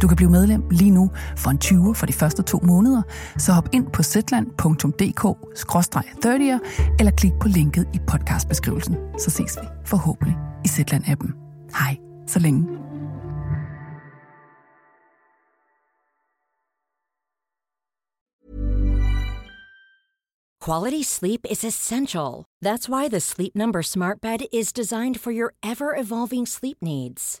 Du kan blive medlem lige nu for en 20 for de første to måneder, så hop ind på zetland.dk-30'er eller klik på linket i podcastbeskrivelsen. Så ses vi forhåbentlig i Zetland-appen. Hej, så længe. Quality sleep is essential. That's why the Sleep Number Smart Bed is designed for your ever evolving sleep needs.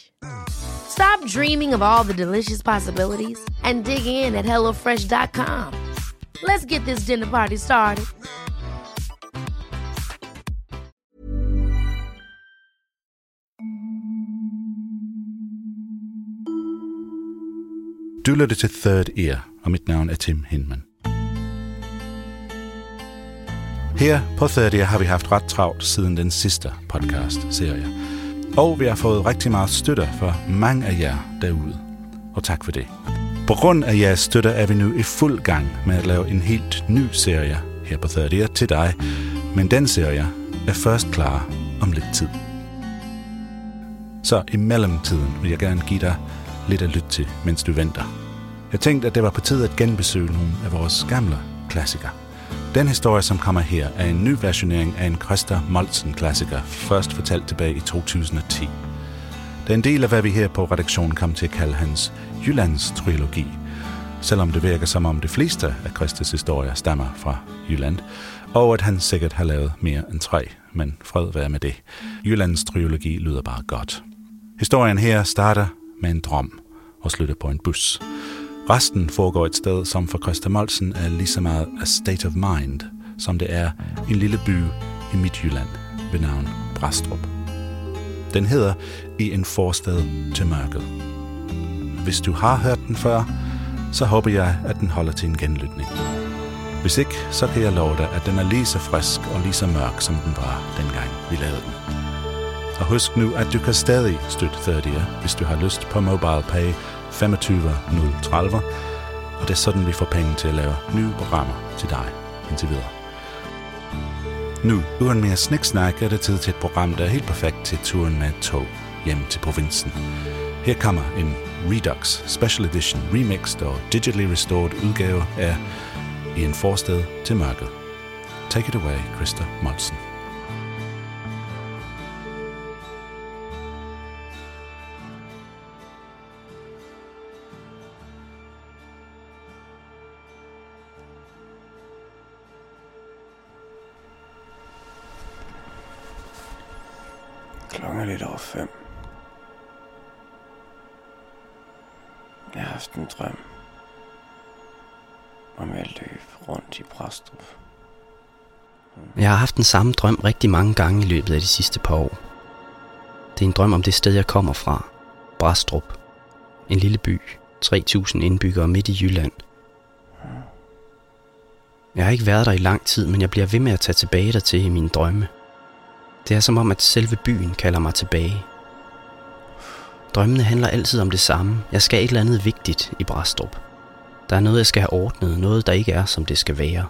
Stop dreaming of all the delicious possibilities and dig in at HelloFresh.com. Let's get this dinner party started. Du lytter til Third Ear, og mit navn er Tim Hinman. Her på Third Ear har vi haft ret travlt siden den sidste podcast-serie. Og vi har fået rigtig meget støtte for mange af jer derude. Og tak for det. På grund af jeres støtte er vi nu i fuld gang med at lave en helt ny serie her på Third Ear til dig. Men den serie er først klar om lidt tid. Så i mellemtiden vil jeg gerne give dig lidt at lytte til, mens du venter. Jeg tænkte, at det var på tide at genbesøge nogle af vores gamle klassikere. Den historie, som kommer her, er en ny versionering af en Christa Moltzen-klassiker, først fortalt tilbage i 2010. Det er en del af, hvad vi her på redaktionen kom til at kalde hans Jyllands trilogi, selvom det virker som om de fleste af Christes historier stammer fra Jylland, og at han sikkert har lavet mere end tre, men fred være med det. Jyllands trilogi lyder bare godt. Historien her starter med en drøm og slutter på en bus. Resten foregår et sted, som for Christa Molsen er lige så meget a state of mind, som det er en lille by i Midtjylland ved navn Brastrup. Den hedder I en forstad til mørket. Hvis du har hørt den før, så håber jeg, at den holder til en genlytning. Hvis ikke, så kan jeg love dig, at den er lige så frisk og lige så mørk, som den var dengang vi lavede den. Og husk nu, at du kan stadig støtte 30'er, hvis du har lyst på MobilePay 25 030, og det er sådan, vi får penge til at lave nye programmer til dig indtil videre. Nu, uden mere sniksnak, er det tid til et program, der er helt perfekt til turen med tog hjem til provinsen. Her kommer en Redux Special Edition remixed og digitally restored udgave af I en forstad til mørket. Take it away, Christa Molsen. Klokken er lidt over fem. Jeg har haft en drøm om at løbe rundt i Brastrup. Jeg har haft den samme drøm rigtig mange gange i løbet af de sidste par år. Det er en drøm om det sted, jeg kommer fra. Brastrup. En lille by. 3000 indbyggere midt i Jylland. Jeg har ikke været der i lang tid, men jeg bliver ved med at tage tilbage dertil i mine drømme. Det er som om, at selve byen kalder mig tilbage. Drømmene handler altid om det samme. Jeg skal et eller andet vigtigt i Brastrup. Der er noget, jeg skal have ordnet, noget, der ikke er, som det skal være.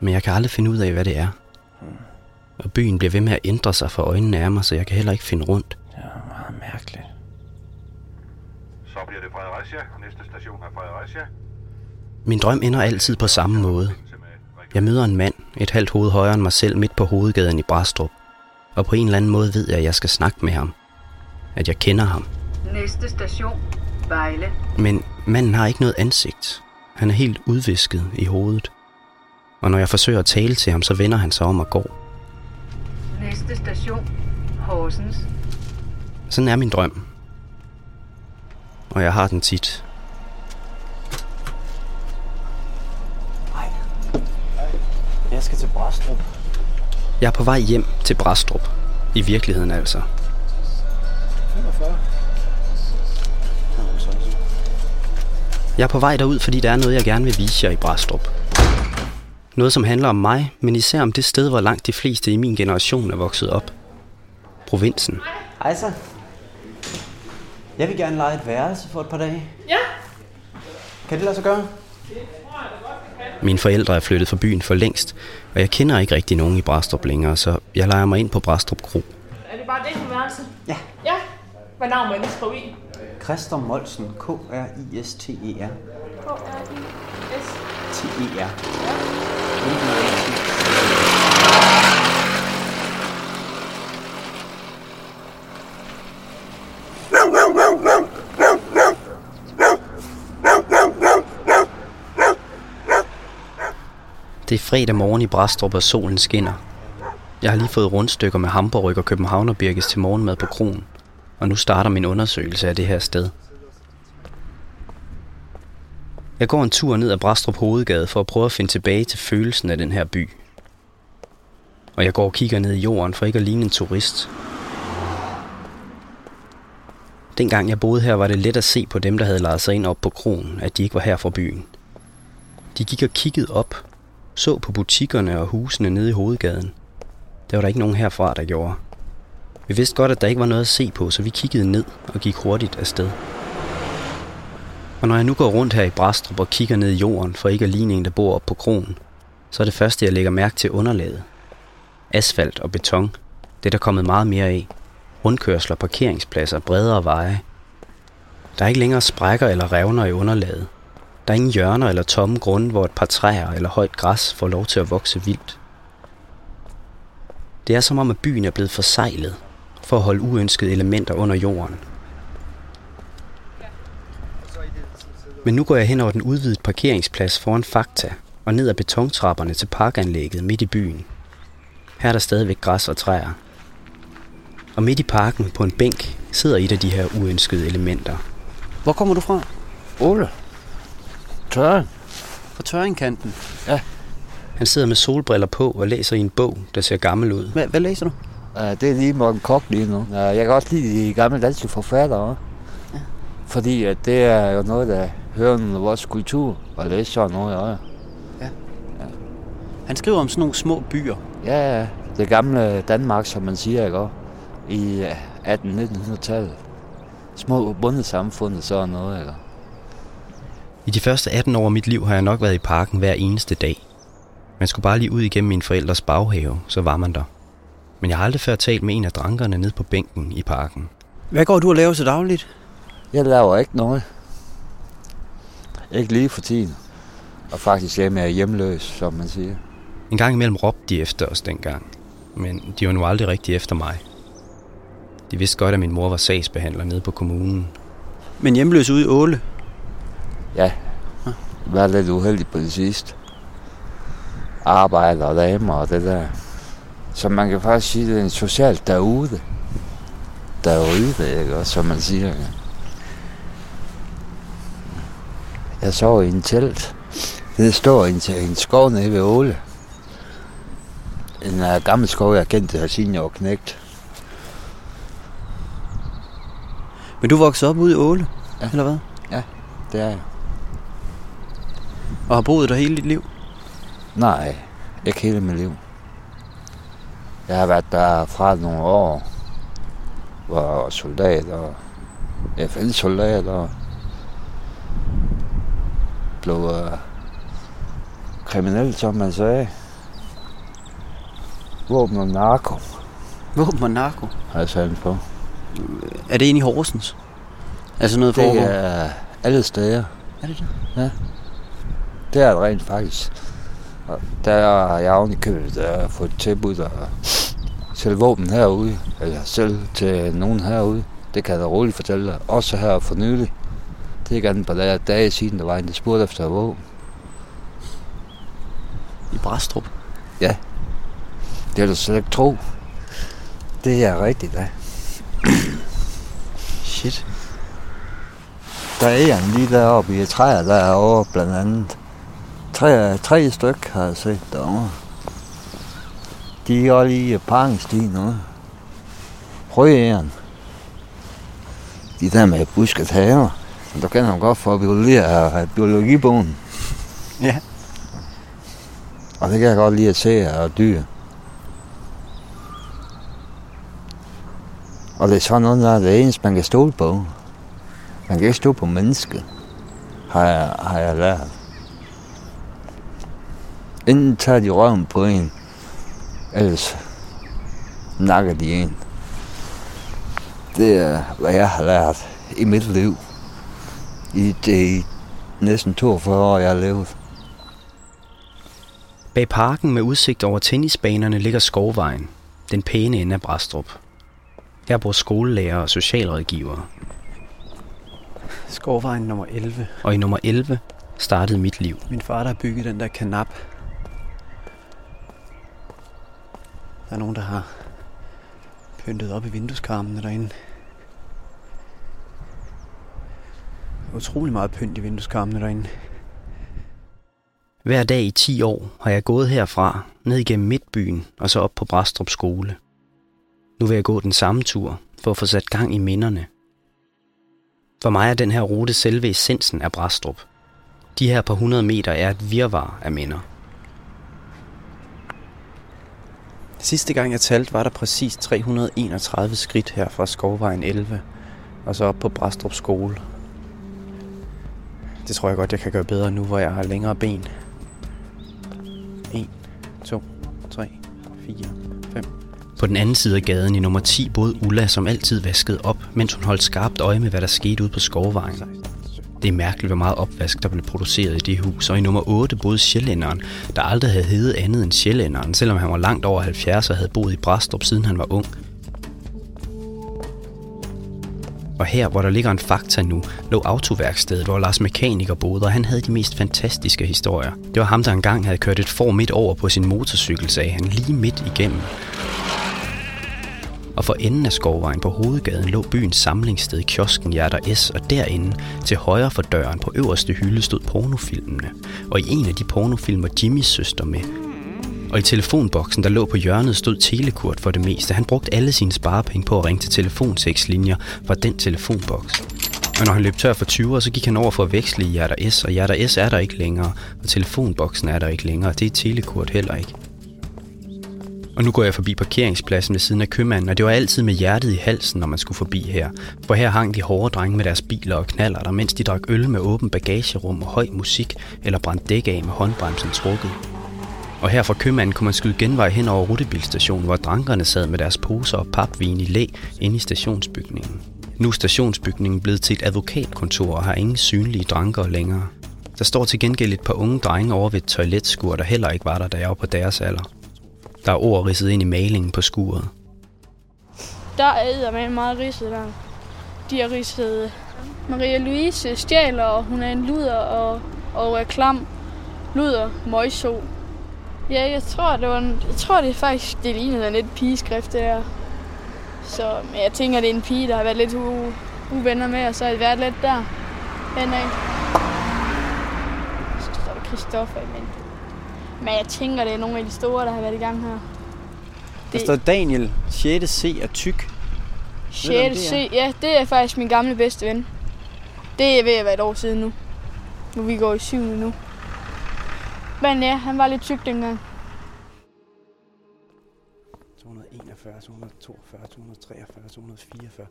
Men jeg kan aldrig finde ud af, hvad det er. Og byen bliver ved med at ændre sig for øjnene af mig, så jeg kan heller ikke finde rundt. Det er meget mærkeligt. Så bliver det Fredericia. Næste station er Fredericia. Min drøm ender altid på samme måde. Jeg møder en mand, et halvt hoved højere end mig selv, midt på hovedgaden i Brastrup. Og på en eller anden måde ved jeg, at jeg skal snakke med ham. At jeg kender ham. Næste station, Vejle. Men manden har ikke noget ansigt. Han er helt udvisket i hovedet. Og når jeg forsøger at tale til ham, så vender han sig om og går. Næste station, Horsens. Sådan er min drøm. Og jeg har den tit. Skal til Brastrup. Jeg er på vej hjem til Brastrup. I virkeligheden altså. 45. Jeg er på vej derud, fordi der er noget, jeg gerne vil vise jer i Brastrup. Noget, som handler om mig, men især om det sted, hvor langt de fleste i min generation er vokset op. Provinsen. Hej så. Jeg vil gerne lege et værelse for et par dage. Ja. Kan det lade sig gøre? Mine forældre er flyttet fra byen for længst, og jeg kender ikke rigtig nogen i Brastrup længere, så jeg leger mig ind på Brastrup Kro. Er det bare det på værelse? Ja. Ja. Hvad navn må jeg skrive i? Christer Molsen. K-R-I-S-T-E-R. K-R-I-S. T-E-R. Det er fredag morgen i Brastrup, og solen skinner. Jeg har lige fået rundstykker med hamburg og københavnerbirkes til morgenmad på kronen, og nu starter min undersøgelse af det her sted. Jeg går en tur ned ad Brastrup Hovedgade for at prøve at finde tilbage til følelsen af den her by. Og jeg går og kigger ned i jorden for ikke at ligne en turist. Dengang jeg boede her, var det let at se på dem, der havde lejet sig ind op på kronen, at de ikke var her fra byen. De gik og kiggede op, så på butikkerne og husene nede i hovedgaden. Der var der ikke nogen herfra, der gjorde. Vi vidste godt, at der ikke var noget at se på, så vi kiggede ned og gik hurtigt afsted. Og når jeg nu går rundt her i Brastrup og kigger ned i jorden, for ikke at ligne en, der bor oppe på kronen, så er det første, jeg lægger mærke til underlaget. Asfalt og beton. Det er der kommet meget mere af. Rundkørsler, parkeringspladser, bredere veje. Der er ikke længere sprækker eller revner i underlaget. Der er ingen hjørner eller tomme grunde, hvor et par træer eller højt græs får lov til at vokse vildt. Det er som om, at byen er blevet forsejlet for at holde uønskede elementer under jorden. Men nu går jeg hen over den udvidede parkeringsplads foran Fakta og ned ad betontrapperne til parkanlægget midt i byen. Her er der stadigvæk græs og træer. Og midt i parken på en bænk sidder et af de her uønskede elementer. Hvor kommer du fra? Ole. Tøren. Fra Tørringkanten. Ja. Han sidder med solbriller på og læser i en bog, der ser gammel ud. Hvad, hvad læser du? Ja, det er lige Morten Kok lige nu. Ja, jeg kan også lide de gamle danske forfattere. Ja. Fordi at det er jo noget, der hører under vores kultur og læse sådan noget. Ja. Han skriver om sådan nogle små byer. Ja, ja. Det gamle Danmark, som man siger, ikke? I 1800-1900-tallet. Små bundesamfund og sådan noget, ikke? I de første 18 år af mit liv har jeg nok været i parken hver eneste dag. Man skulle bare lige ud igennem min forældres baghave, så var man der. Men jeg har aldrig før talt med en af drankerne ned på bænken i parken. Hvad går du og laver så dagligt? Jeg laver ikke noget. Ikke lige for tiden. Og faktisk hjemme er jeg hjemløs, som man siger. En gang imellem råbte de efter os dengang. Men de var nu aldrig rigtig efter mig. De vidste godt, at min mor var sagsbehandler nede på kommunen. Men hjemløs ude i Åle. Ja, var lidt uheldig på det sidste. Arbejder og damer og det der. Så man kan faktisk sige, at det er en socialt derude. Derude, ikke? Også, som man siger. ja. Jeg sov i en telt. Det står i en, en skov nede ved Åle. En uh, gammel skov, jeg kendte her siden jeg var knægt. Men du voksede op ude i Åle, Ja. eller hvad? Det er jeg. Og har boet der hele dit liv? Nej, ikke hele mit liv. Jeg har været der fra nogle år, hvor jeg var soldat og FN-soldat og blev uh, kriminel, som man sagde. Våben og narko, Våben og narko. har jeg sat på. Er det inde i Horsens? Altså noget Det foregår? er alle steder. er det det? Det er det rent faktisk. Og der har jeg oven i købet der fået tilbud at sælge våben herude, eller selv til nogen herude. Det kan jeg da roligt fortælle dig. Også her for nylig. Det er ikke andet på der dage siden, der var en, der spurgte efter våben. I Brastrup? Ja. Det er du slet ikke tro. Det er rigtigt, da. Shit. Der er en lige deroppe i træer derovre, blandt andet. Tre, tre styk har jeg set derovre. De er også lige parringstien nu. Røgæren. De der med busket haver. Du kender ham godt for at biologi biologibogen. Ja. Og det kan jeg godt lide at se af dyr. Og det er sådan noget, der er det eneste, man kan stole på. Man kan ikke stole på mennesket, har jeg, har jeg lært. Enten tager de røven på en, ellers nakker de en. Det er, hvad jeg har lært i mit liv. I de næsten 42 år, jeg har levet. Bag parken med udsigt over tennisbanerne ligger Skovvejen, den pæne ende af Brastrup. Her bor skolelærer og socialrådgivere. Skovvejen nummer 11. Og i nummer 11 startede mit liv. Min far, der har bygget den der kanap. Der er nogen, der har pyntet op i vindueskarmene derinde. Utrolig meget pynt i vindueskarmene derinde. Hver dag i 10 år har jeg gået herfra, ned igennem Midtbyen og så op på Brastrup skole. Nu vil jeg gå den samme tur for at få sat gang i minderne. For mig er den her rute selve essensen af Brastrup. De her par hundrede meter er et virvar af minder. Sidste gang jeg talte, var der præcis 331 skridt her fra Skovvejen 11 og så op på Brastrup skole. Det tror jeg godt, jeg kan gøre bedre nu, hvor jeg har længere ben. 1, 2, 3, 4, 5. På den anden side af gaden i nummer 10 boede Ulla, som altid vaskede op, mens hun holdt skarpt øje med, hvad der skete ude på Skovvejen. Det er mærkeligt, hvor meget opvask, der blev produceret i det hus. Og i nummer 8 boede sjællænderen, der aldrig havde heddet andet end sjællænderen, selvom han var langt over 70 og havde boet i Brastrup, siden han var ung. Og her, hvor der ligger en fakta nu, lå autoværkstedet, hvor Lars Mekaniker boede, og han havde de mest fantastiske historier. Det var ham, der engang havde kørt et for midt over på sin motorcykel, sagde han, lige midt igennem. Og for enden af Skovvejen på hovedgaden lå byens samlingssted kiosken Hjerter S, og derinde, til højre for døren på øverste hylde, stod pornofilmene. Og i en af de pornofilm var Jimmys søster med, og i telefonboksen, der lå på hjørnet, stod Telekurt for det meste. Han brugte alle sine sparepenge på at ringe til telefonsekslinjer fra den telefonboks. Og når han løb tør for 20 så gik han over for at veksle i Hjerter S, og Hjerter S er der ikke længere, og telefonboksen er der ikke længere, og det er Telekurt heller ikke. Og nu går jeg forbi parkeringspladsen ved siden af købmanden, og det var altid med hjertet i halsen, når man skulle forbi her. For her hang de hårde drenge med deres biler og knaller der, mens de drak øl med åben bagagerum og høj musik, eller brændte dæk af med håndbremsen trukket. Og her fra købmanden kunne man skyde genvej hen over rutebilstationen, hvor drankerne sad med deres poser og papvin i læ inde i stationsbygningen. Nu er stationsbygningen blevet til et advokatkontor og har ingen synlige dranker længere. Der står til gengæld et par unge drenge over ved et toiletskur, der heller ikke var der, da jeg var på deres alder. Der er ord ridset ind i malingen på skuret. Der er med meget ridset der. De har ridset øh, Maria Louise stjæler, og hun er en luder og, og er klam. Luder, møjso. Ja, jeg tror, det var en, jeg tror, det er faktisk, det ligner lidt pigeskrift, det her. Så men jeg tænker, det er en pige, der har været lidt u- uvenner med, og så har det været lidt der. Henrik. Så står der Christoffer mente men jeg tænker, det er nogle af de store, der har været i gang her. Der står Daniel, 6. C er tyk. 6. C, ja, det er faktisk min gamle bedste ven. Det er ved at være et år siden nu. Nu vi går i 7. nu. Men ja, han var lidt tyk dengang. 241, 242, 243, 244,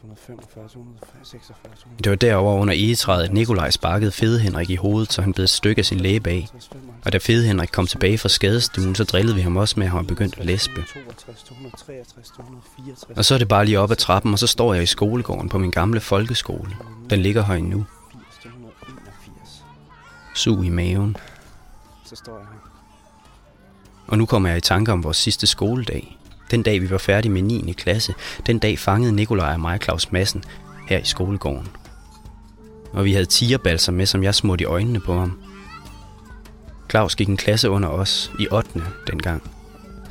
245, 246, 200. Det var derovre under egetræet, at Nikolaj sparkede Fede Henrik i hovedet, så han blev et stykke af sin læge bag. Og da Fede Henrik kom tilbage fra skadestuen, så drillede vi ham også med, at han var begyndt at læspe. 262, 263, 264. Og så er det bare lige op ad trappen, og så står jeg i skolegården på min gamle folkeskole. Den ligger her endnu. sug i maven. Så står jeg her. Og nu kommer jeg i tanke om vores sidste skoledag. Den dag, vi var færdige med 9. klasse. Den dag fangede Nikolaj og mig Claus Madsen her i skolegården. Og vi havde tigerbalser med, som jeg smurte i øjnene på ham. Claus gik en klasse under os i 8. dengang.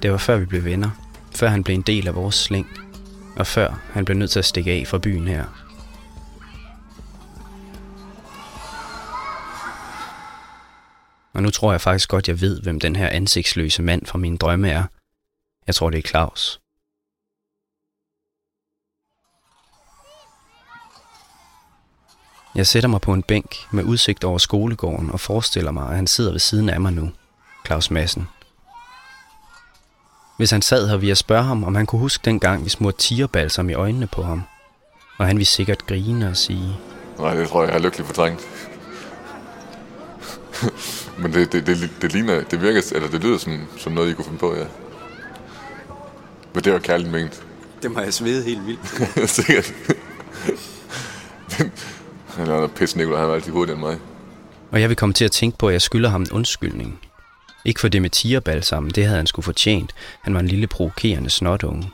Det var før vi blev venner. Før han blev en del af vores slæng. Og før han blev nødt til at stikke af fra byen her. Og nu tror jeg faktisk godt, jeg ved, hvem den her ansigtsløse mand fra mine drømme er. Jeg tror, det er Claus. Jeg sætter mig på en bænk med udsigt over skolegården og forestiller mig, at han sidder ved siden af mig nu. Claus Madsen. Hvis han sad her, ville jeg spørge ham, om han kunne huske dengang, vi smurte tigerbalsam i øjnene på ham. Og han ville sikkert grine og sige, Nej, det tror jeg, jeg er lykkelig fortrængt. Men det, det, det, det, ligner, det virker, eller det lyder som, som noget, I kunne finde på, ja. Men det var kærligt ment. Det må jeg svede helt vildt. Sikkert. Han er noget pis, Nicolai, han var altid hurtigere end mig. Og jeg vil komme til at tænke på, at jeg skylder ham en undskyldning. Ikke for det med tigerbalsam, det havde han skulle fortjent. Han var en lille provokerende snotunge.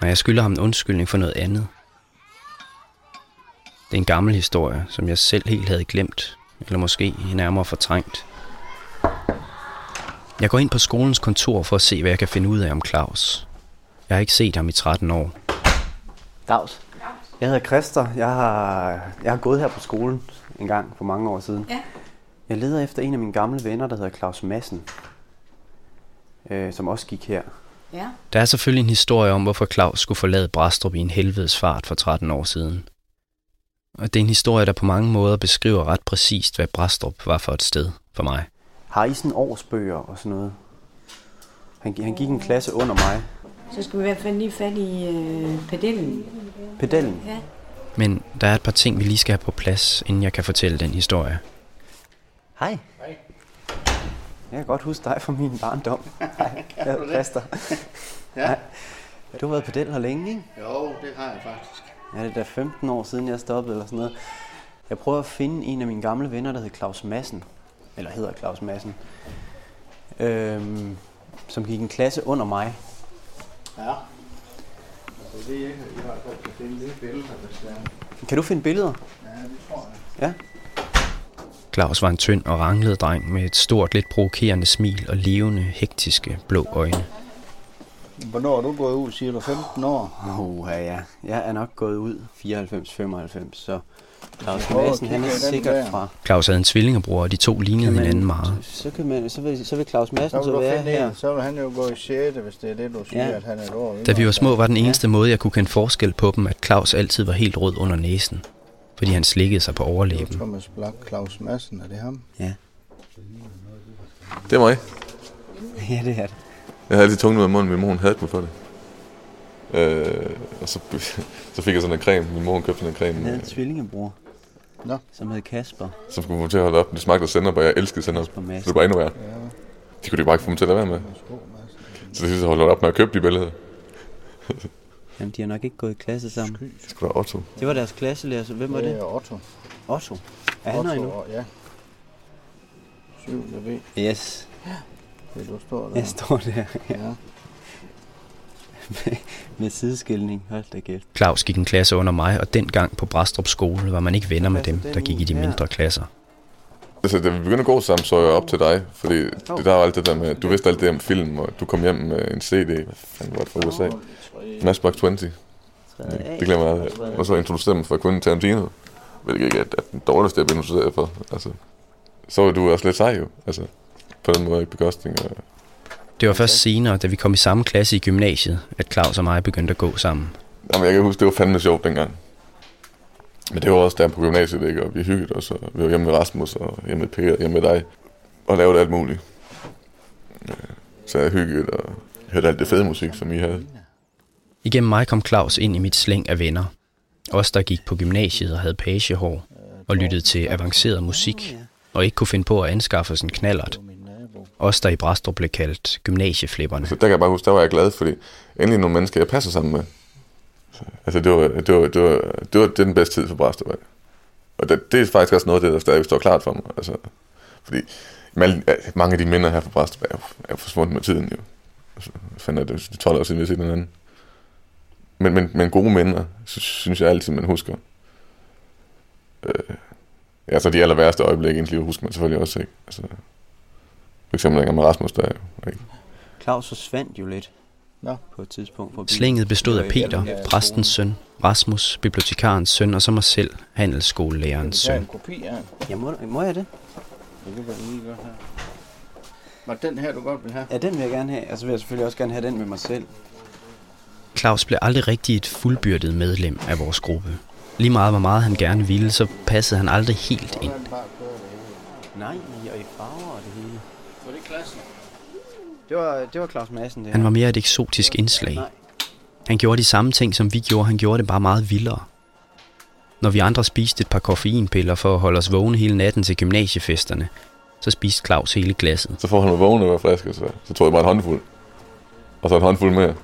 Og jeg skylder ham en undskyldning for noget andet. Det er en gammel historie, som jeg selv helt havde glemt, eller måske nærmere fortrængt. Jeg går ind på skolens kontor for at se, hvad jeg kan finde ud af om Claus. Jeg har ikke set ham i 13 år. Dags. Jeg hedder Christer. Jeg har, jeg har gået her på skolen en gang for mange år siden. Ja. Jeg leder efter en af mine gamle venner, der hedder Claus Madsen, øh, som også gik her. Ja. Der er selvfølgelig en historie om, hvorfor Claus skulle forlade Brastrup i en helvedes fart for 13 år siden. Og det er en historie, der på mange måder beskriver ret præcist, hvad Brastrup var for et sted for mig. Har I sådan årsbøger og sådan noget? Han, han gik en klasse under mig. Så skal vi i hvert fald lige fat i øh, pedellen. Pedellen? Ja. Men der er et par ting, vi lige skal have på plads, inden jeg kan fortælle den historie. Hej. Jeg kan godt huske dig fra min barndom. Hej, jeg hedder Christer. Ja. Hej. Du har været pedel her længe, ikke? Jo, det har jeg faktisk. Ja, det er da 15 år siden, jeg stoppede eller sådan noget. Jeg prøver at finde en af mine gamle venner, der hedder Claus Madsen. Eller hedder Claus Madsen. Øhm, som gik en klasse under mig. Ja. Altså det, jeg, jeg har godt kan finde det billeder, hvis det er. Kan du finde billeder? Ja, det tror jeg. Ja. Claus var en tynd og ranglet dreng med et stort, lidt provokerende smil og levende, hektiske blå øjne. Hvornår er du gået ud, siger du? 15 år? Uh, ja. Jeg er nok gået ud 94-95, så Claus Madsen, han er sikkert der. fra... Claus havde en tvillingebror, og de to lignede Jamen, hinanden meget. Så, kan man, så, vil, så vil Claus Så Madsen så du være her. en, så vil han jo gå i 6. hvis det er det, du siger, Ja. at han er et år Da vi var små, var den Ja. eneste måde, jeg kunne kende forskel på dem, at Claus altid var helt rød under næsen. Fordi han slikkede sig på Det er overlæben. Thomas Black, Claus Madsen, er det ham? Ja. Det er mig. Ja, det er det. Jeg havde altid tungen ud af munden, min mor hun havde mig for det. Øh, og så, så fik jeg sådan en creme. Min mor købte sådan en creme, Han havde en tvillingebror, Nå. som hed Kasper. som skulle få til at holde op. Det smagte af sennep, og jeg elskede sennep. Så det var endnu værre. De kunne de bare ikke få mig til at lade være med. Så det sidste jeg holdt op med at købe de billeder. Jamen, de har nok ikke gået i klasse sammen. Det skulle være Otto. Det var deres klasselærer, så hvem var Det det? er Otto. Otto. Er han her Otto, endnu? og- Ja. 7. V. Yes. Det du står der. Jeg står der, ja. Ja. Med, sideskilning. Hold da kæft. Claus gik en klasse under mig, og dengang på Brastrup skole var man ikke venner med dem, der gik i de mindre klasser. Altså, da vi begyndte at gå sammen, så jeg op til dig. Fordi det der var alt det der med, du vidste alt det om film, og du kom hjem med en CD. Hvad fanden var det fra USA? Matchbox 20. Det, det glemmer jeg. aldrig. Og så introducerede mig for Quentin Tarantino. Hvilket ikke er, den dårligste, jeg blev introduceret for. Altså, så var du også lidt sej jo. Altså, på den måde, ikke bekostning. Og, Det var først senere, da vi kom i samme klasse i gymnasiet, at Claus og mig begyndte at gå sammen. Jamen, jeg kan huske, det var fandme sjovt dengang. Men det var også der på gymnasiet, ikke? Og vi hyggede os, og vi var hjemme med Rasmus, og hjemme med Per, og hjemme med dig. Og lavede alt muligt. Øh, Så jeg hyggede, og hørte alt det fede musik, som I havde. Igennem mig kom Claus ind i mit slæng af venner. Os, der gik på gymnasiet og havde pagehår, og lyttede til avanceret musik, og ikke kunne finde på at anskaffe os en knallert. Os, der i Brastrup blev kaldt gymnasieflipperne. Så der kan jeg bare huske, der var jeg glad, fordi endelig nogle mennesker, jeg passer sammen med. Så, altså, det var, det var, det var, det var, det var den bedste tid for Brastrup. Og det, det er faktisk også noget af det, der stadig står klart for mig. Altså, Fordi mange af de minder her fra Brastrup er, er forsvundet med tiden jo. Altså, fandt jeg, det, 12 år siden, vi har set den anden. Men, men, men gode minder, synes jeg altid, man husker. Øh, ja, så de aller værste øjeblikke i ens liv husker man selvfølgelig også, ikke? Altså, for eksempel dengang med Rasmus, der er jo, ikke? Claus forsvandt jo lidt Nå. på et tidspunkt. Fra Slænget bestod af Peter, præstens søn, Rasmus, bibliotekarens søn, og så mig selv, handelsskolelærerens Det er en søn. kopi af. Ja, må, må jeg det? Det kan være lige godt her. Var den her, du godt vil have? Ja, den vil jeg gerne have. Og så vil jeg selvfølgelig også gerne have den med mig selv. Claus blev aldrig rigtig et fuldbyrdet medlem af vores gruppe. Lige meget hvor meget han gerne ville, så passede han aldrig helt ind. Nej, og i farver og det hele. Var det var, det var Claus Madsen, det Han var mere et eksotisk indslag. Han gjorde de samme ting, som vi gjorde. Han gjorde det bare meget vildere. Når vi andre spiste et par koffeinpiller for at holde os vågne hele natten til gymnasiefesterne, så spiste Claus hele glasset. Så får han mig vågne og var frisk, så, så tog jeg bare en håndfuld. Og så en håndfuld mere.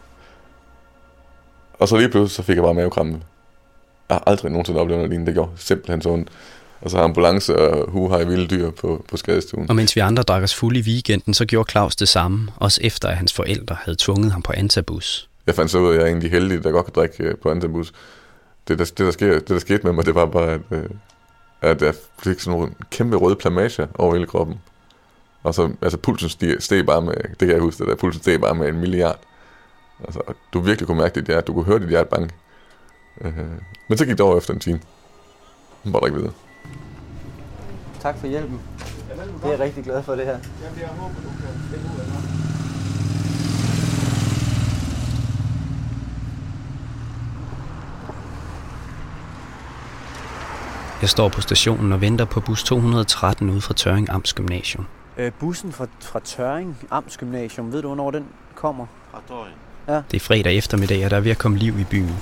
Og så lige pludselig, så fik jeg bare mavekrampe. Jeg har aldrig nogensinde oplevet noget lignende. Det gjorde simpelthen sådan. Og så ambulance og huhej vilde dyr på, på skadestuen. Og mens vi andre drak os fuld i weekenden, så gjorde Claus det samme, også efter at hans forældre havde tvunget ham på antabus. Jeg fandt så ud af, at jeg er en af de heldige, der godt kan drikke øh, på antabus. Det, der, det, der, sker, det, der skete med mig, det var bare, at, øh, at jeg fik sådan nogle kæmpe røde plamager over hele kroppen. Og så, altså pulsen steg, steg bare med, det kan jeg huske, der, pulsen steg bare med en milliard. Altså, du virkelig kunne mærke dit hjerte, du kunne høre dit hjerte banke. Øh, men så gik det over efter en time. Der ikke videre. Tak for hjælpen. Det er jeg rigtig glad for, det her. Jamen, jeg håber, du kan finde ud af noget. Jeg står på stationen og venter på bus 213 ude fra Tøring Amts Gymnasium. Øh, bussen fra, fra Tøring Amts Gymnasium, ved du, hvornår den kommer? Fra Døjen. Ja. Det er fredag eftermiddag, og der er ved at komme liv i byen.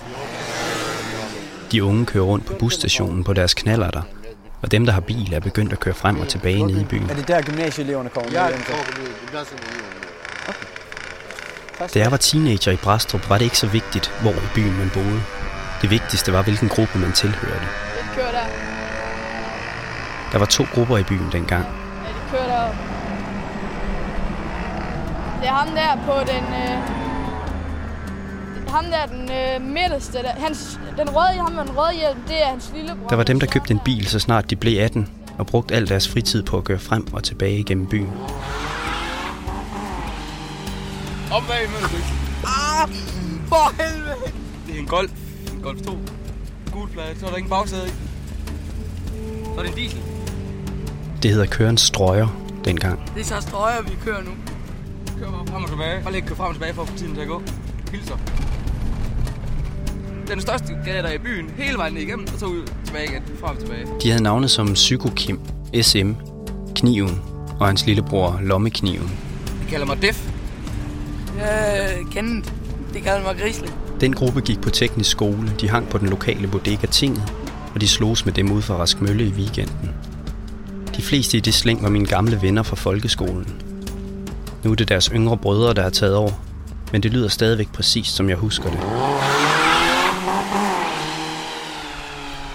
De unge kører rundt på busstationen på deres knallerter, og dem, der har bil, er begyndt at køre frem og tilbage nede i byen. Er det der, gymnasieeleverne kommer Ja, med? det hjem til? tror jeg, det er sådan noget. Da jeg var teenager i Brastrup, var det ikke så vigtigt, hvor i byen man boede. Det vigtigste var, hvilken gruppe man tilhørte. De kører der. Der var to grupper i byen dengang. Ja, de kører der. Det er ham der på den... Øh, ham der, den øh, midterste, der, hans, den røde, ham med den røde hjelm, det er hans lillebror. Der var dem, der købte en bil, så snart de blev 18, og brugte al deres fritid på at køre frem og tilbage gennem byen. Op bag med det. Ah, for helvede. Det er en Golf. En Golf 2. Gul plade. Så er der ingen bagsæde i. Så er det en diesel. Det hedder køre en strøger dengang. Det er så strøger, vi kører nu. Kører bare frem og tilbage. Bare lige køre frem og tilbage for at få tiden til at gå. Hilser. Den største gade, der i byen, hele vejen igennem, og så ud tilbage igen. Frem og tilbage. De havde navne som Psykokim, SM, Kniven og hans lillebror Lommekniven. De kalder mig Def. Ja, Kenneth. De kalder mig Grisling. Den gruppe gik på teknisk skole, de hang på den lokale bodega Tinget, og de slogs med dem ud fra Raskmølle i weekenden. De fleste i det slæng var mine gamle venner fra folkeskolen. Nu er det deres yngre brødre, der har taget over, men det lyder stadigvæk præcis, som jeg husker det.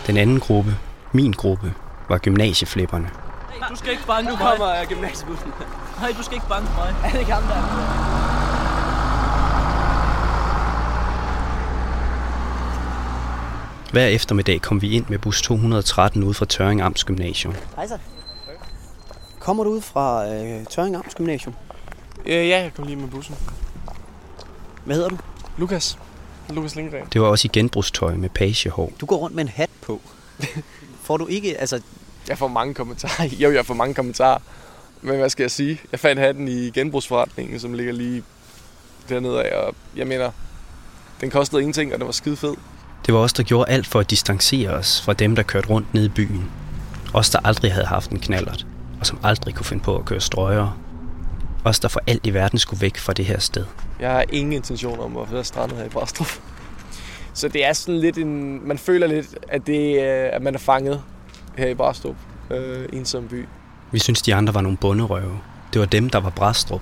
Den anden gruppe, min gruppe, var gymnasieflipperne. Du skal ikke banke Nu kommer jeg gymnasiebussen. Nej, du skal ikke banke mig. Er det ikke ham der? Hver eftermiddag kom vi ind med bus 213 ud fra Tøring Amts Gymnasium. Hej så. Kommer du ud fra øh, Tøring Amts Gymnasium? Øh, ja, jeg kom lige med bussen. Hvad hedder du? Lukas. Lukas Lindgren. Det var også i genbrugstøj med pagehår. Du går rundt med en hat på. Får du ikke, altså... Jeg får mange kommentarer. Jo, jeg får mange kommentarer. Men hvad skal jeg sige? Jeg fandt hatten i genbrugsforretningen, som ligger lige dernede af, og jeg mener, den kostede ingenting, og den var skide fed. Det var os, der gjorde alt for at distancere os fra dem, der kørte rundt ned i byen. Os, der aldrig havde haft en knallert, og som aldrig kunne finde på at køre strøger. Os, der for alt i verden skulle væk fra det her sted. Jeg har ingen intention om at være strandet her i Brastrup. Så det er sådan lidt en... Man føler lidt, at, det, øh, at man er fanget her i Brastrup, øh, i en sådan by. Vi synes, de andre var nogle bunderøve. Det var dem, der var Brastrup.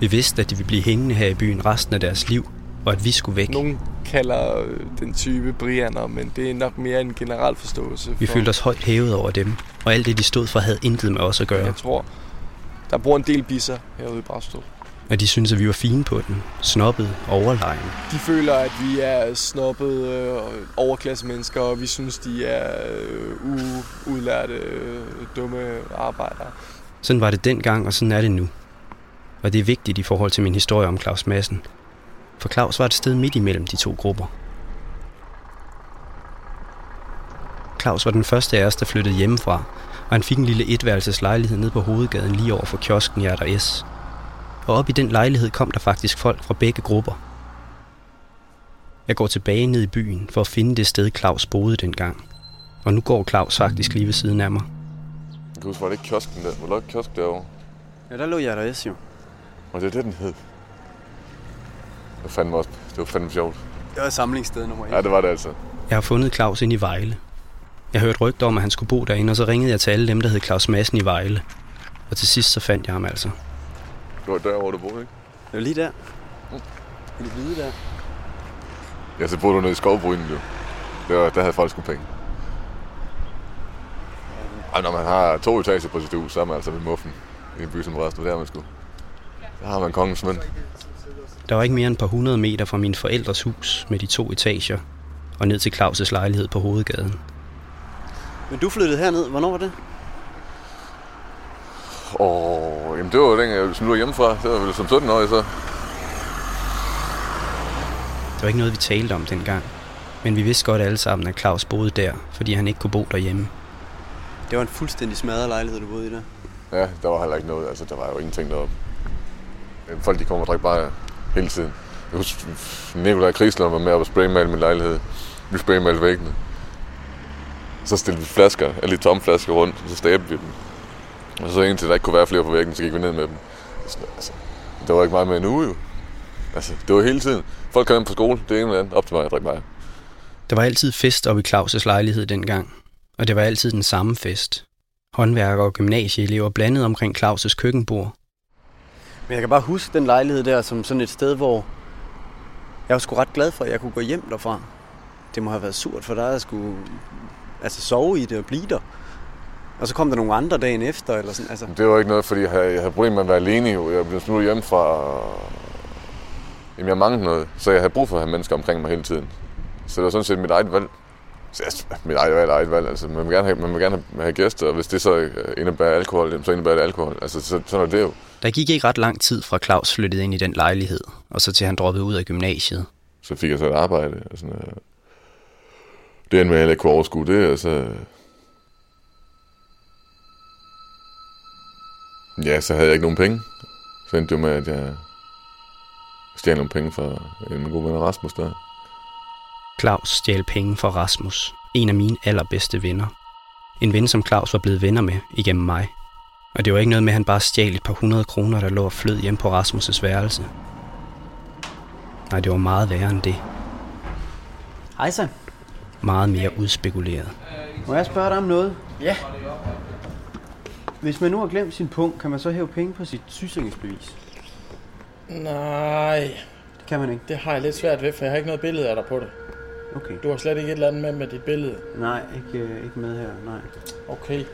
Vi vidste, at de ville blive hængende her i byen resten af deres liv, og at vi skulle væk. Nogle kalder øh, den type Brianer, men det er nok mere en generel forståelse. Vi for, følte os højt hævet over dem, og alt det, de stod for, havde intet med os at gøre. Jeg tror, der bor en del bisser herude i Brastrup. Og de synes, at vi var fine på den. Snobbet, overlegen. De føler, at vi er snobbet øh, overklasse mennesker, og vi synes, de er øh, uudlærte, øh, dumme arbejdere. Sådan var det dengang, og sådan er det nu. Og det er vigtigt i forhold til min historie om Claus Madsen. For Claus var et sted midt imellem de to grupper. Claus var den første af os, der flyttede hjemmefra, og han fik en lille etværelses lejlighed ned på hovedgaden lige over for kiosken Hjerter S. Og op i den lejlighed kom der faktisk folk fra begge grupper. Jeg går tilbage ned i byen for at finde det sted, Claus boede dengang. Og nu går Claus faktisk lige ved siden af mig. Jeg kan huske, var det ikke kiosken der? Var der ikke kiosk derovre? Ja, der lå Hjerter S jo. Og det er det, den hed. Det var fandme, også, det var fandme sjovt. Det var samlingssted nummer 1. Ja, det var det altså. Jeg har fundet Claus ind i Vejle. Jeg hørte rygter om, at han skulle bo derinde, og så ringede jeg til alle dem, der hed Claus Madsen i Vejle. Og til sidst så fandt jeg ham altså. Det var derovre, du boede, ikke? Det var lige der. I det hvide der. Ja, så boede du nede i skovbrynen, jo. Det var, der havde folk sgu penge. Og når man har to etager på sit hus, så er man altså ved muffen i en by som Bræst. Der er man sgu. Der har man kongens mænd. Der var ikke mere end et par hundrede meter fra min forældres hus med de to etager og ned til Claus' lejlighed på hovedgaden. Men du flyttede herned. Hvornår var det? Åh, jamen det var jo dengang, jeg smuttede hjemmefra. Det var vel som 17 år, så. Det var ikke noget, vi talte om dengang. Men vi vidste godt alle sammen, at Claus boede der, fordi han ikke kunne bo derhjemme. Det var en fuldstændig smadret lejlighed, du boede i der. Ja, der var heller ikke noget. Altså, der var jo ingenting deroppe. Folk, de kommer og drikker bare hele tiden. Jeg husker, Nikolaj Krisler var med op og spraymale min lejlighed. Vi spraymalte væggene. Så stillede vi flasker, alle de tomme flasker rundt, og så stabte vi dem. Og så indtil der ikke kunne være flere på væggen, så gik vi ned med dem. Altså, der var ikke meget med en uge jo. Altså, det var hele tiden. Folk kom hjem på skole, det ene eller andet, op til mig, jeg drikker bare. Der var altid fest oppe i Claus' lejlighed dengang. Og det var altid den samme fest. Håndværkere og gymnasieelever blandet omkring Claus' køkkenbord. Men jeg kan bare huske den lejlighed der som sådan et sted, hvor jeg var sgu ret glad for, at jeg kunne gå hjem derfra. Det må have været surt for dig at skulle altså, sove i det og blive der. Og så kom der nogle andre dagen efter, eller sådan, altså. Det var ikke noget, fordi jeg havde, jeg havde problemer med at være alene. Jo. Jeg blev smuttet hjem fra... Jamen, jeg manglede noget, så jeg havde brug for at have mennesker omkring mig hele tiden. Så det var sådan set mit eget valg. Så jeg, mit eget valg, eget valg. Altså, man vil gerne have, man vil gerne have, have gæster, og hvis det så indebærer alkohol, så indebærer det alkohol. Altså, så, sådan er det jo. Der gik ikke ret lang tid fra Claus flyttede ind i den lejlighed, og så til han droppede ud af gymnasiet. Så fik jeg så et arbejde. Og sådan, øh, det med, at jeg ikke kunne overskue det, og så... Ja, så havde jeg ikke nogen penge. Så endte det med, at jeg stjal nogle penge fra en god ven Rasmus der. Claus stjal penge fra Rasmus, en af mine allerbedste venner. En ven, som Claus var blevet venner med igennem mig. Og det var ikke noget med, at han bare stjal et par hundrede kroner, der lå og flød hjem på Rasmus' værelse. Nej, det var meget værre end det. Hej så. Meget mere udspekuleret. Må jeg spørge dig om noget? Ja. Hvis man nu har glemt sin punkt, kan man så hæve penge på sit sygesikringsbevis? Nej. Det kan man ikke. Det har jeg lidt svært ved, for jeg har ikke noget billede af dig på det. Okay. Du har slet ikke et eller andet med med dit billede. Nej, ikke, øh, ikke med her, nej. Okay.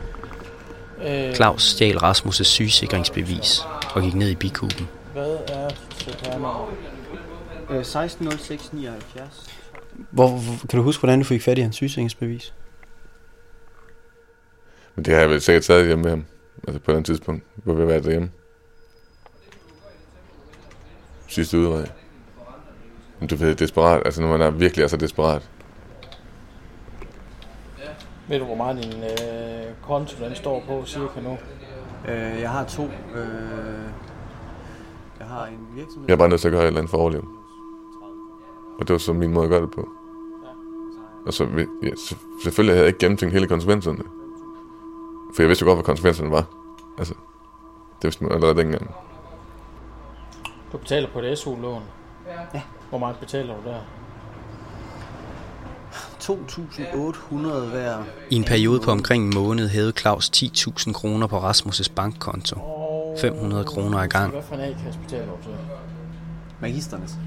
Øh, Claus stjal Rasmus' sygesikringsbevis og gik ned i bikuben. Hvad er CPR-nummer? Øh, 160679. Hvor, hvor, kan du huske, hvordan du fik fat i hans sygesikringsbevis? Men det har jeg vel sikkert taget hjemme med ham. Altså på et andet tidspunkt, hvor vi har været derhjemme. Sidste udvej. Men du ved, desperat. Altså når man er virkelig er så desperat. Ved du, hvor meget din øh, konto den står på cirka nu? Øh, jeg har to. Øh, jeg har en virksomhed. Jeg er bare nødt til at gøre et eller andet for at overleve. Og det var så min måde at gøre det på. Og så, ja, selvfølgelig havde jeg ikke gennemtænkt hele konsekvenserne. For jeg vidste jo godt, hvad konsekvenserne var. Altså, det vidste man allerede dengang. Du betaler på et SU-lån. Ja. Hvor meget betaler du der? 2.800 hver. I en periode på omkring en måned hævede Claus 10.000 kroner på Rasmus' bankkonto. 500 kroner ad gang. Hvad for en A-kasse betaler du til? Magisternes.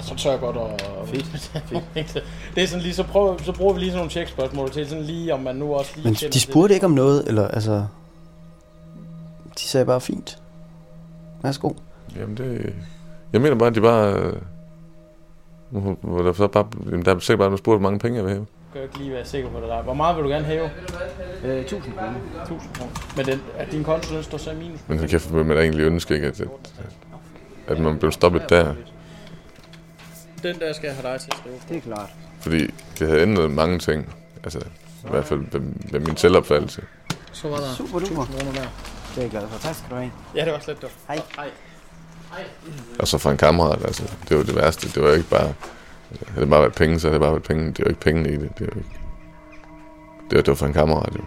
Så tør jeg godt og... Fedt. det er sådan lige, så, prøv, så bruger vi lige sådan nogle tjekspørgsmål til, sådan lige, om man nu også lige Men de det. spurgte ikke om noget, eller altså... De sagde bare fint. Værsgo. Jamen det... Jeg mener bare, at de bare... øh, Hvor, der, så bare, jamen, der er sikkert bare, at man spurgte, hvor mange penge jeg vil have. Kan jeg ikke lige være sikker på det der. Hvor meget vil du gerne hæve? Øh, 1000 kroner. 1000 kroner. Men den, at din konto, den står så i minus. Men så kæft, man egentlig ønske, ikke, at, at, at man blev stoppet der. Den der skal jeg have dig til at skrive. Det er klart. Fordi det havde ændret mange ting. Altså, i hvert fald med, med min selvopfattelse. Så var der Super duper. 1000 kroner der. Det er jeg glad for. Tak skal du have. Ja, det var slet godt. Hej. Hej. Og så fra en kammerat, altså, det var det værste. Det var ikke bare, havde det bare været penge, så havde det bare været penge. Det var ikke penge i det. Det var ikke, det var, det var fra en kammerat, jo.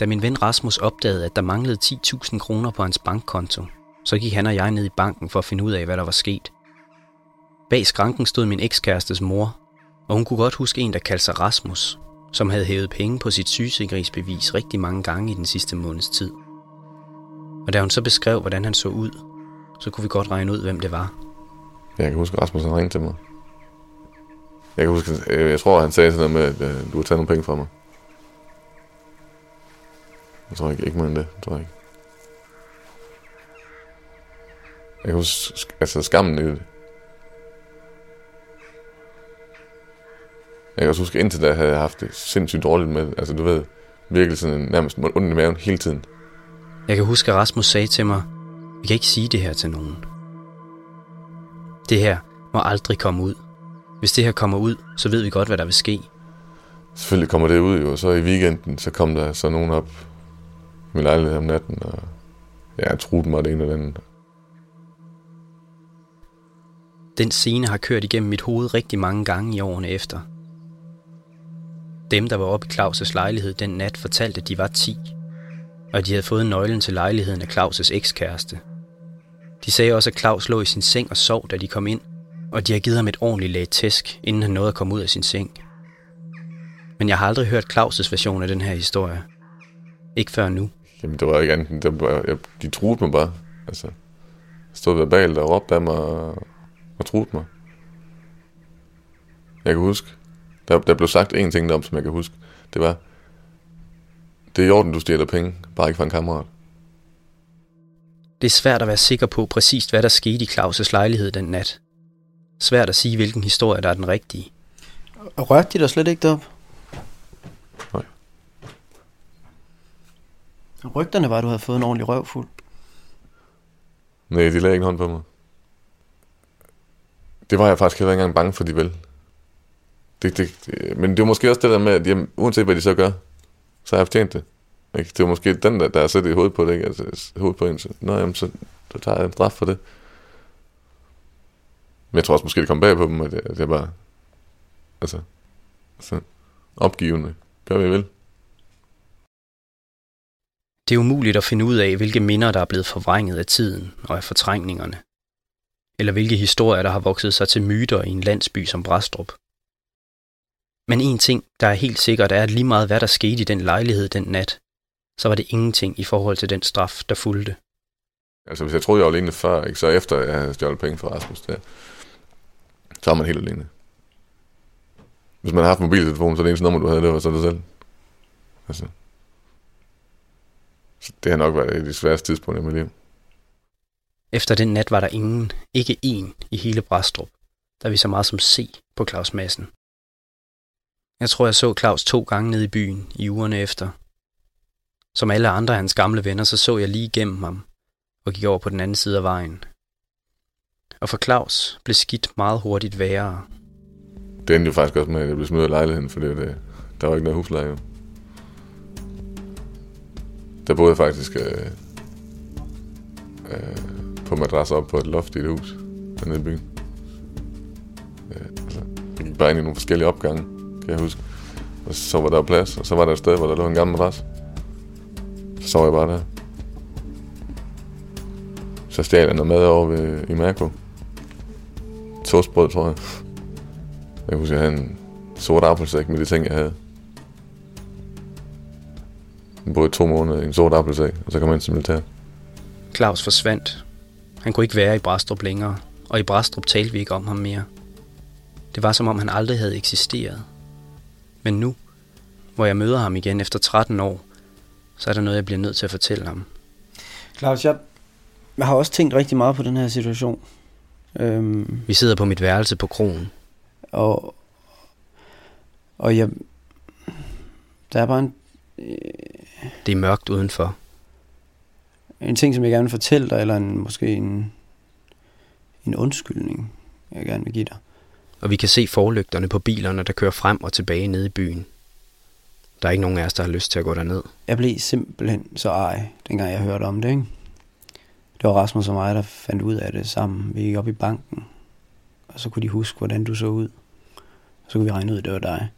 Da min ven Rasmus opdagede, at der manglede 10.000 kroner på hans bankkonto, så gik han og jeg ned i banken for at finde ud af, hvad der var sket. Bag skranken stod min ekskærestes mor, og hun kunne godt huske en, der kaldte sig Rasmus, som havde hævet penge på sit sygesikringsbevis rigtig mange gange i den sidste måneds tid. Og da hun så beskrev, hvordan han så ud, så kunne vi godt regne ud, hvem det var. Jeg kan huske, Rasmus han ringede til mig. Jeg kan huske, øh, jeg tror, han sagde sådan noget med, at øh, du har taget nogle penge fra mig. Jeg tror ikke, ikke mere end det, tror jeg ikke. Jeg kan huske, sk- altså skammen i det. Jeg kan også huske, indtil da havde jeg haft det sindssygt dårligt med. Altså, du ved, virkelig sådan nærmest ondt i maven hele tiden. Jeg kan huske, at Rasmus sagde til mig, vi kan ikke sige det her til nogen. Det her må aldrig komme ud. Hvis det her kommer ud, så ved vi godt, hvad der vil ske. Selvfølgelig kommer det ud jo, så i weekenden, så kom der så nogen op min lejlighed om natten, og ja, truede mig det ene eller andet. Den scene har kørt igennem mit hoved rigtig mange gange i årene efter. Dem, der var oppe i Claus' lejlighed den nat, fortalte, at de var 10, og at de havde fået nøglen til lejligheden af Claus' ekskæreste. De sagde også, at Claus lå i sin seng og sov, da de kom ind, og de har givet ham et ordentligt lag tæsk, inden han nåede at komme ud af sin seng. Men jeg har aldrig hørt Claus' version af den her historie. Ikke før nu. Jamen, det var ikke andet det var, jeg, de truede mig bare. Altså, stod verbalt og råbte af mig og, og truede mig. Jeg kan huske, der, der blev sagt én ting derom, som jeg kan huske. Det var, det er i orden, du stjæler penge, bare ikke fra en kammerat. Det er svært at være sikker på præcist, hvad der skete i Claus' lejlighed den nat. Svært at sige, hvilken historie, der er den rigtige. Rørte de dig slet ikke derop? Nej. Rygterne var, at du havde fået en ordentlig røvfuld. Nej, de lagde ikke en hånd på mig. Det var jeg faktisk heller ikke engang bange for, de vel. Det, det, det, men det var måske også det der med, at jamen, uanset hvad de så gør, så har jeg fortjent det. Ikke? Det var måske den, der, der er sat i hovedet på det, ikke? Altså, hovedet på en, så, Nå, jamen, så, så tager jeg en straf for det. Men jeg tror også måske, det kom bag på dem, at jeg, at jeg bare, altså, altså, opgivende. Gør hvad jeg vil. Det er umuligt at finde ud af, hvilke minder, der er blevet forvrænget af tiden og af fortrængningerne. Eller hvilke historier, der har vokset sig til myter i en landsby som Brastrup. Men en ting, der er helt sikkert, er, at lige meget hvad der skete i den lejlighed den nat, så var det ingenting i forhold til den straf, der fulgte. Altså, hvis jeg troede, jeg var alene før, ikke? så efter jeg havde stjålet penge fra Rasmus, der, så er man helt alene. Hvis man har haft mobiltelefon, så er det eneste nummer, du havde, det var så dig selv. Altså. Så det har nok været et af de sværeste tidspunkter i mit liv. Efter den nat var der ingen, ikke én i hele Brastrup, der vi så meget som se på Claus Madsen. Jeg tror, jeg så Claus to gange nede i byen i ugerne efter. Som alle andre af hans gamle venner, så så jeg lige igennem ham og gik over på den anden side af vejen. Og for Claus blev skidt meget hurtigt værre. Det endte jo faktisk også med, at jeg blev smidt af lejligheden, for det, det, der var ikke noget husleje. Der boede jeg faktisk øh, øh, på madras op på et loft i et hus dernede i byen. Øh, altså, jeg gik bare ind i nogle forskellige opgange, kan jeg huske. Og så var der plads, og så var der et sted, hvor der lå en gammel madras. Så sov jeg bare der. Så stjal jeg noget mad over ved, i Marco. Toastbrød, tror jeg. Jeg husker, jeg havde en sort appelsæk med de ting, jeg havde. Boede i to måneder i en sort appelsag, og så kom han til militær. Claus forsvandt. Han kunne ikke være i Brastrup længere, og i Brastrup talte vi ikke om ham mere. Det var som om han aldrig havde eksisteret. Men nu, hvor jeg møder ham igen efter 13 år, så er der noget, jeg bliver nødt til at fortælle ham. Claus, jeg, jeg har også tænkt rigtig meget på den her situation. Øhm, Vi sidder på mit værelse på krogen. og, og jeg, der er bare en, Det er mørkt udenfor. en ting, som jeg gerne vil fortælle dig, eller en, måske en, en undskyldning, jeg gerne vil give dig. Og vi kan se forlygterne på bilerne, der kører frem og tilbage nede i byen. Der er ikke nogen af os, der har lyst til at gå derned. Jeg blev simpelthen så ej, dengang jeg hørte om det, ikke? Det var Rasmus og mig, der fandt ud af det sammen. Vi gik op i banken, og så kunne de huske, hvordan du så ud. Så kunne vi regne ud, at det var dig.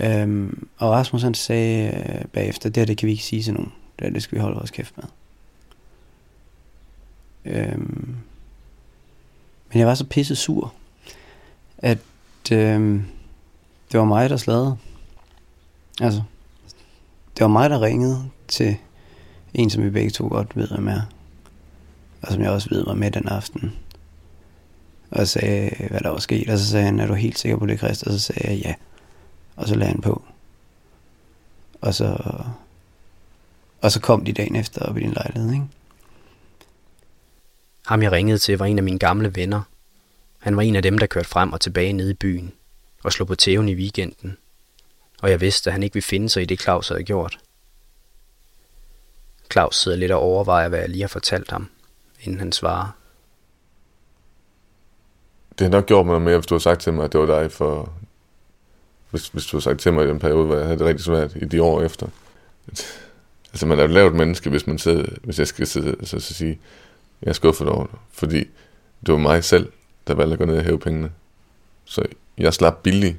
Øhm, og Rasmus han sagde øh, bagefter, det her det kan vi ikke sige til nogen. Det, her, det skal vi holde vores kæft med. Øhm, men jeg var så pisse sur, at øhm, det var mig, der sladrede. Altså, det var mig, der ringede til en, som vi begge to godt ved, hvem er. Og som jeg også ved var med den aften. Og sagde, hvad der var sket. Og så sagde han, er du helt sikker på det, Christ? Og så sagde jeg, ja. Og så lagde han på. Og så, og så kom de dagen efter op i din lejlighed, ikke? Ham jeg ringede til var en af mine gamle venner. Han var en af dem, der kørte frem og tilbage nede i byen og slog på tæven i weekenden. Og jeg vidste, at han ikke ville finde sig i det, Claus havde gjort. Claus sidder lidt og overvejer, hvad jeg lige har fortalt ham, inden han svarer. Det har nok gjort mig noget mere, hvis du har sagt til mig, at det var dig for... Hvis, hvis du har sagt til mig i den periode, hvor jeg havde det rigtig svært i de år efter. Altså, man er et lavt menneske, hvis man sidder, hvis jeg skal sidde altså, så sige, jeg er skuffet over det. Fordi det var mig selv, der valgte at gå ned og hæve pengene. Så jeg slap billigt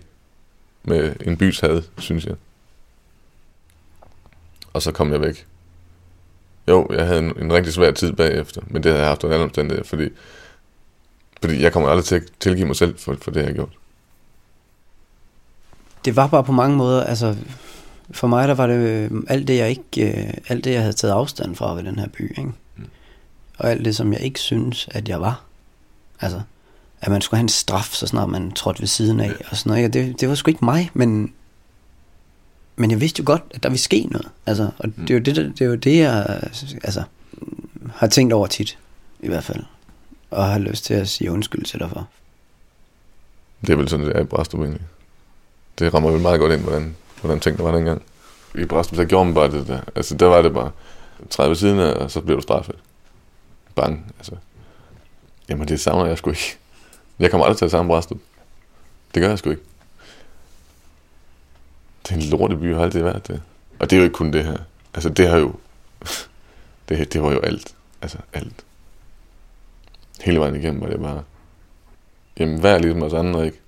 med en bys had, synes jeg. Og så kom jeg væk. Jo, jeg havde en, en rigtig svær tid bagefter, men det havde jeg haft under alle omstændigheder, fordi, fordi jeg kommer aldrig til at tilgive mig selv for, for det, jeg har gjort det var bare på mange måder, altså for mig der var det øh, alt det jeg ikke, øh, alt det jeg havde taget afstand fra ved den her by, ikke? Og alt det som jeg ikke synes at jeg var. Altså at man skulle have en straf, så snart man trådte ved siden af og sådan noget. ikke? Og Det, det var sgu ikke mig, men men jeg vidste jo godt, at der ville ske noget. Altså, og det er jo det, der- det, er jo det jeg altså, har tænkt over tit, i hvert fald. Og har lyst til at sige undskyld til dig for. Det er vel sådan, det er i Brastrup egentlig. Det rammer vel meget godt ind, hvordan, hvordan ting var dengang. I Brastrup, der gjorde man bare det der. Altså, der var det bare 30 siden af, og så blev du straffet. Bang, altså. Jamen, det savner jeg sgu ikke. Jeg kommer aldrig til at savne Brastrup. Det gør jeg sgu ikke. Det er en lorteby, har altid været det. Og det er jo ikke kun det her. Altså, det har jo... Det, det var jo alt. Altså, alt. Hele vejen igennem var det bare... Jamen, vær ligesom os andre, ikke?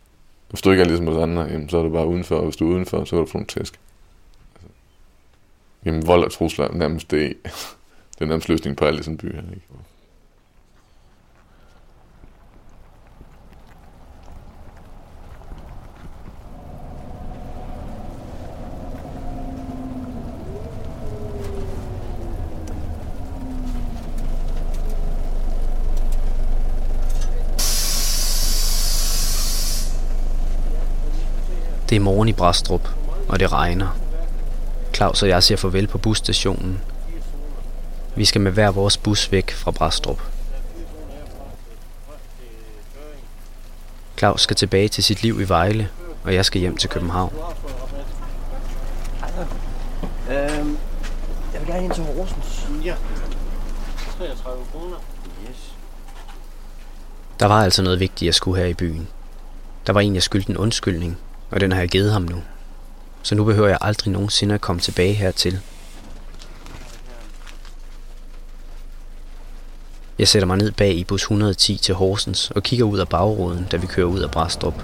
Hvis du ikke er ligesom os andre, jamen, så er du bare udenfor, og hvis du er udenfor, så er du for nogle tæsk. Altså, jamen, vold og trusler er nærmest det, det er nærmest løsningen på alt i sådan en by her, ikke? Det er morgen i Brastrup, og det regner. Claus og jeg siger farvel på busstationen. Vi skal med hver vores bus væk fra Brastrup. Claus skal tilbage til sit liv i Vejle, og jeg skal hjem til København. Øhm, jeg vil gerne ind til Horsens. Ja. 33 kroner. Yes. Der var altså noget vigtigt, jeg skulle her i byen. Der var en, jeg skyldte en undskyldning, og den har jeg givet ham nu. Så nu behøver jeg aldrig nogensinde at komme tilbage hertil. Jeg sætter mig ned bag i bus 110 til Horsens og kigger ud af bagruden, da vi kører ud af Brastrup.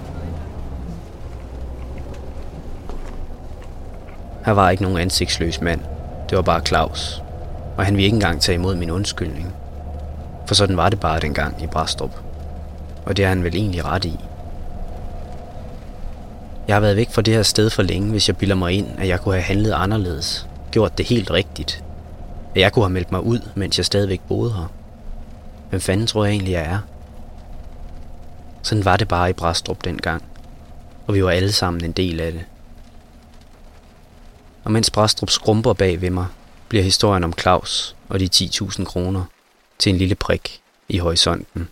Her var ikke nogen ansigtsløs mand. Det var bare Claus. Og han ville ikke engang tage imod min undskyldning. For sådan var det bare dengang i Brastrup. Og det er han vel egentlig ret i. Jeg har været væk fra det her sted for længe, hvis jeg bilder mig ind, at jeg kunne have handlet anderledes. Gjort det helt rigtigt. At jeg kunne have meldt mig ud, mens jeg stadigvæk boede her. Hvem fanden tror jeg egentlig, jeg er? Sådan var det bare i Brastrup dengang. Og vi var alle sammen en del af det. Og mens Brastrup skrumper bag ved mig, bliver historien om Claus og de 10.000 kroner til en lille prik i horisonten.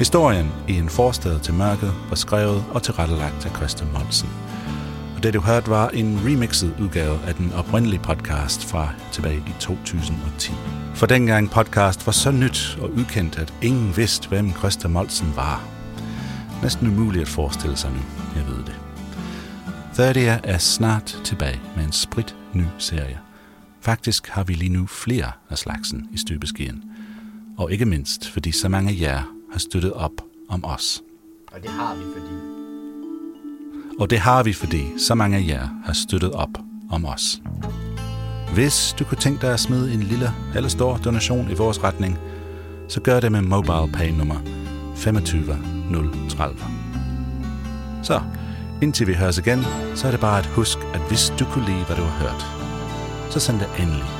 Historien i en forstad til mørket var skrevet og tilrettelagt af Christian Monsen. Og det du hørte var en remixet udgave af den oprindelige podcast fra tilbage i 2010. For dengang podcast var så nyt og ukendt, at ingen vidste, hvem Christian Monsen var. Næsten umuligt at forestille sig nu, jeg ved det. 30 er snart tilbage med en sprit ny serie. Faktisk har vi lige nu flere af slagsen i støbeskeen. Og ikke mindst, fordi så mange af jer har støttet op om os. Og det har vi, fordi... Og det har vi, fordi så mange af jer har støttet op om os. Hvis du kunne tænke dig at smide en lille eller stor donation i vores retning, så gør det med mobile pay nummer 25030. Så, indtil vi høres igen, så er det bare at husk, at hvis du kunne lide, hvad du har hørt, så send det endelig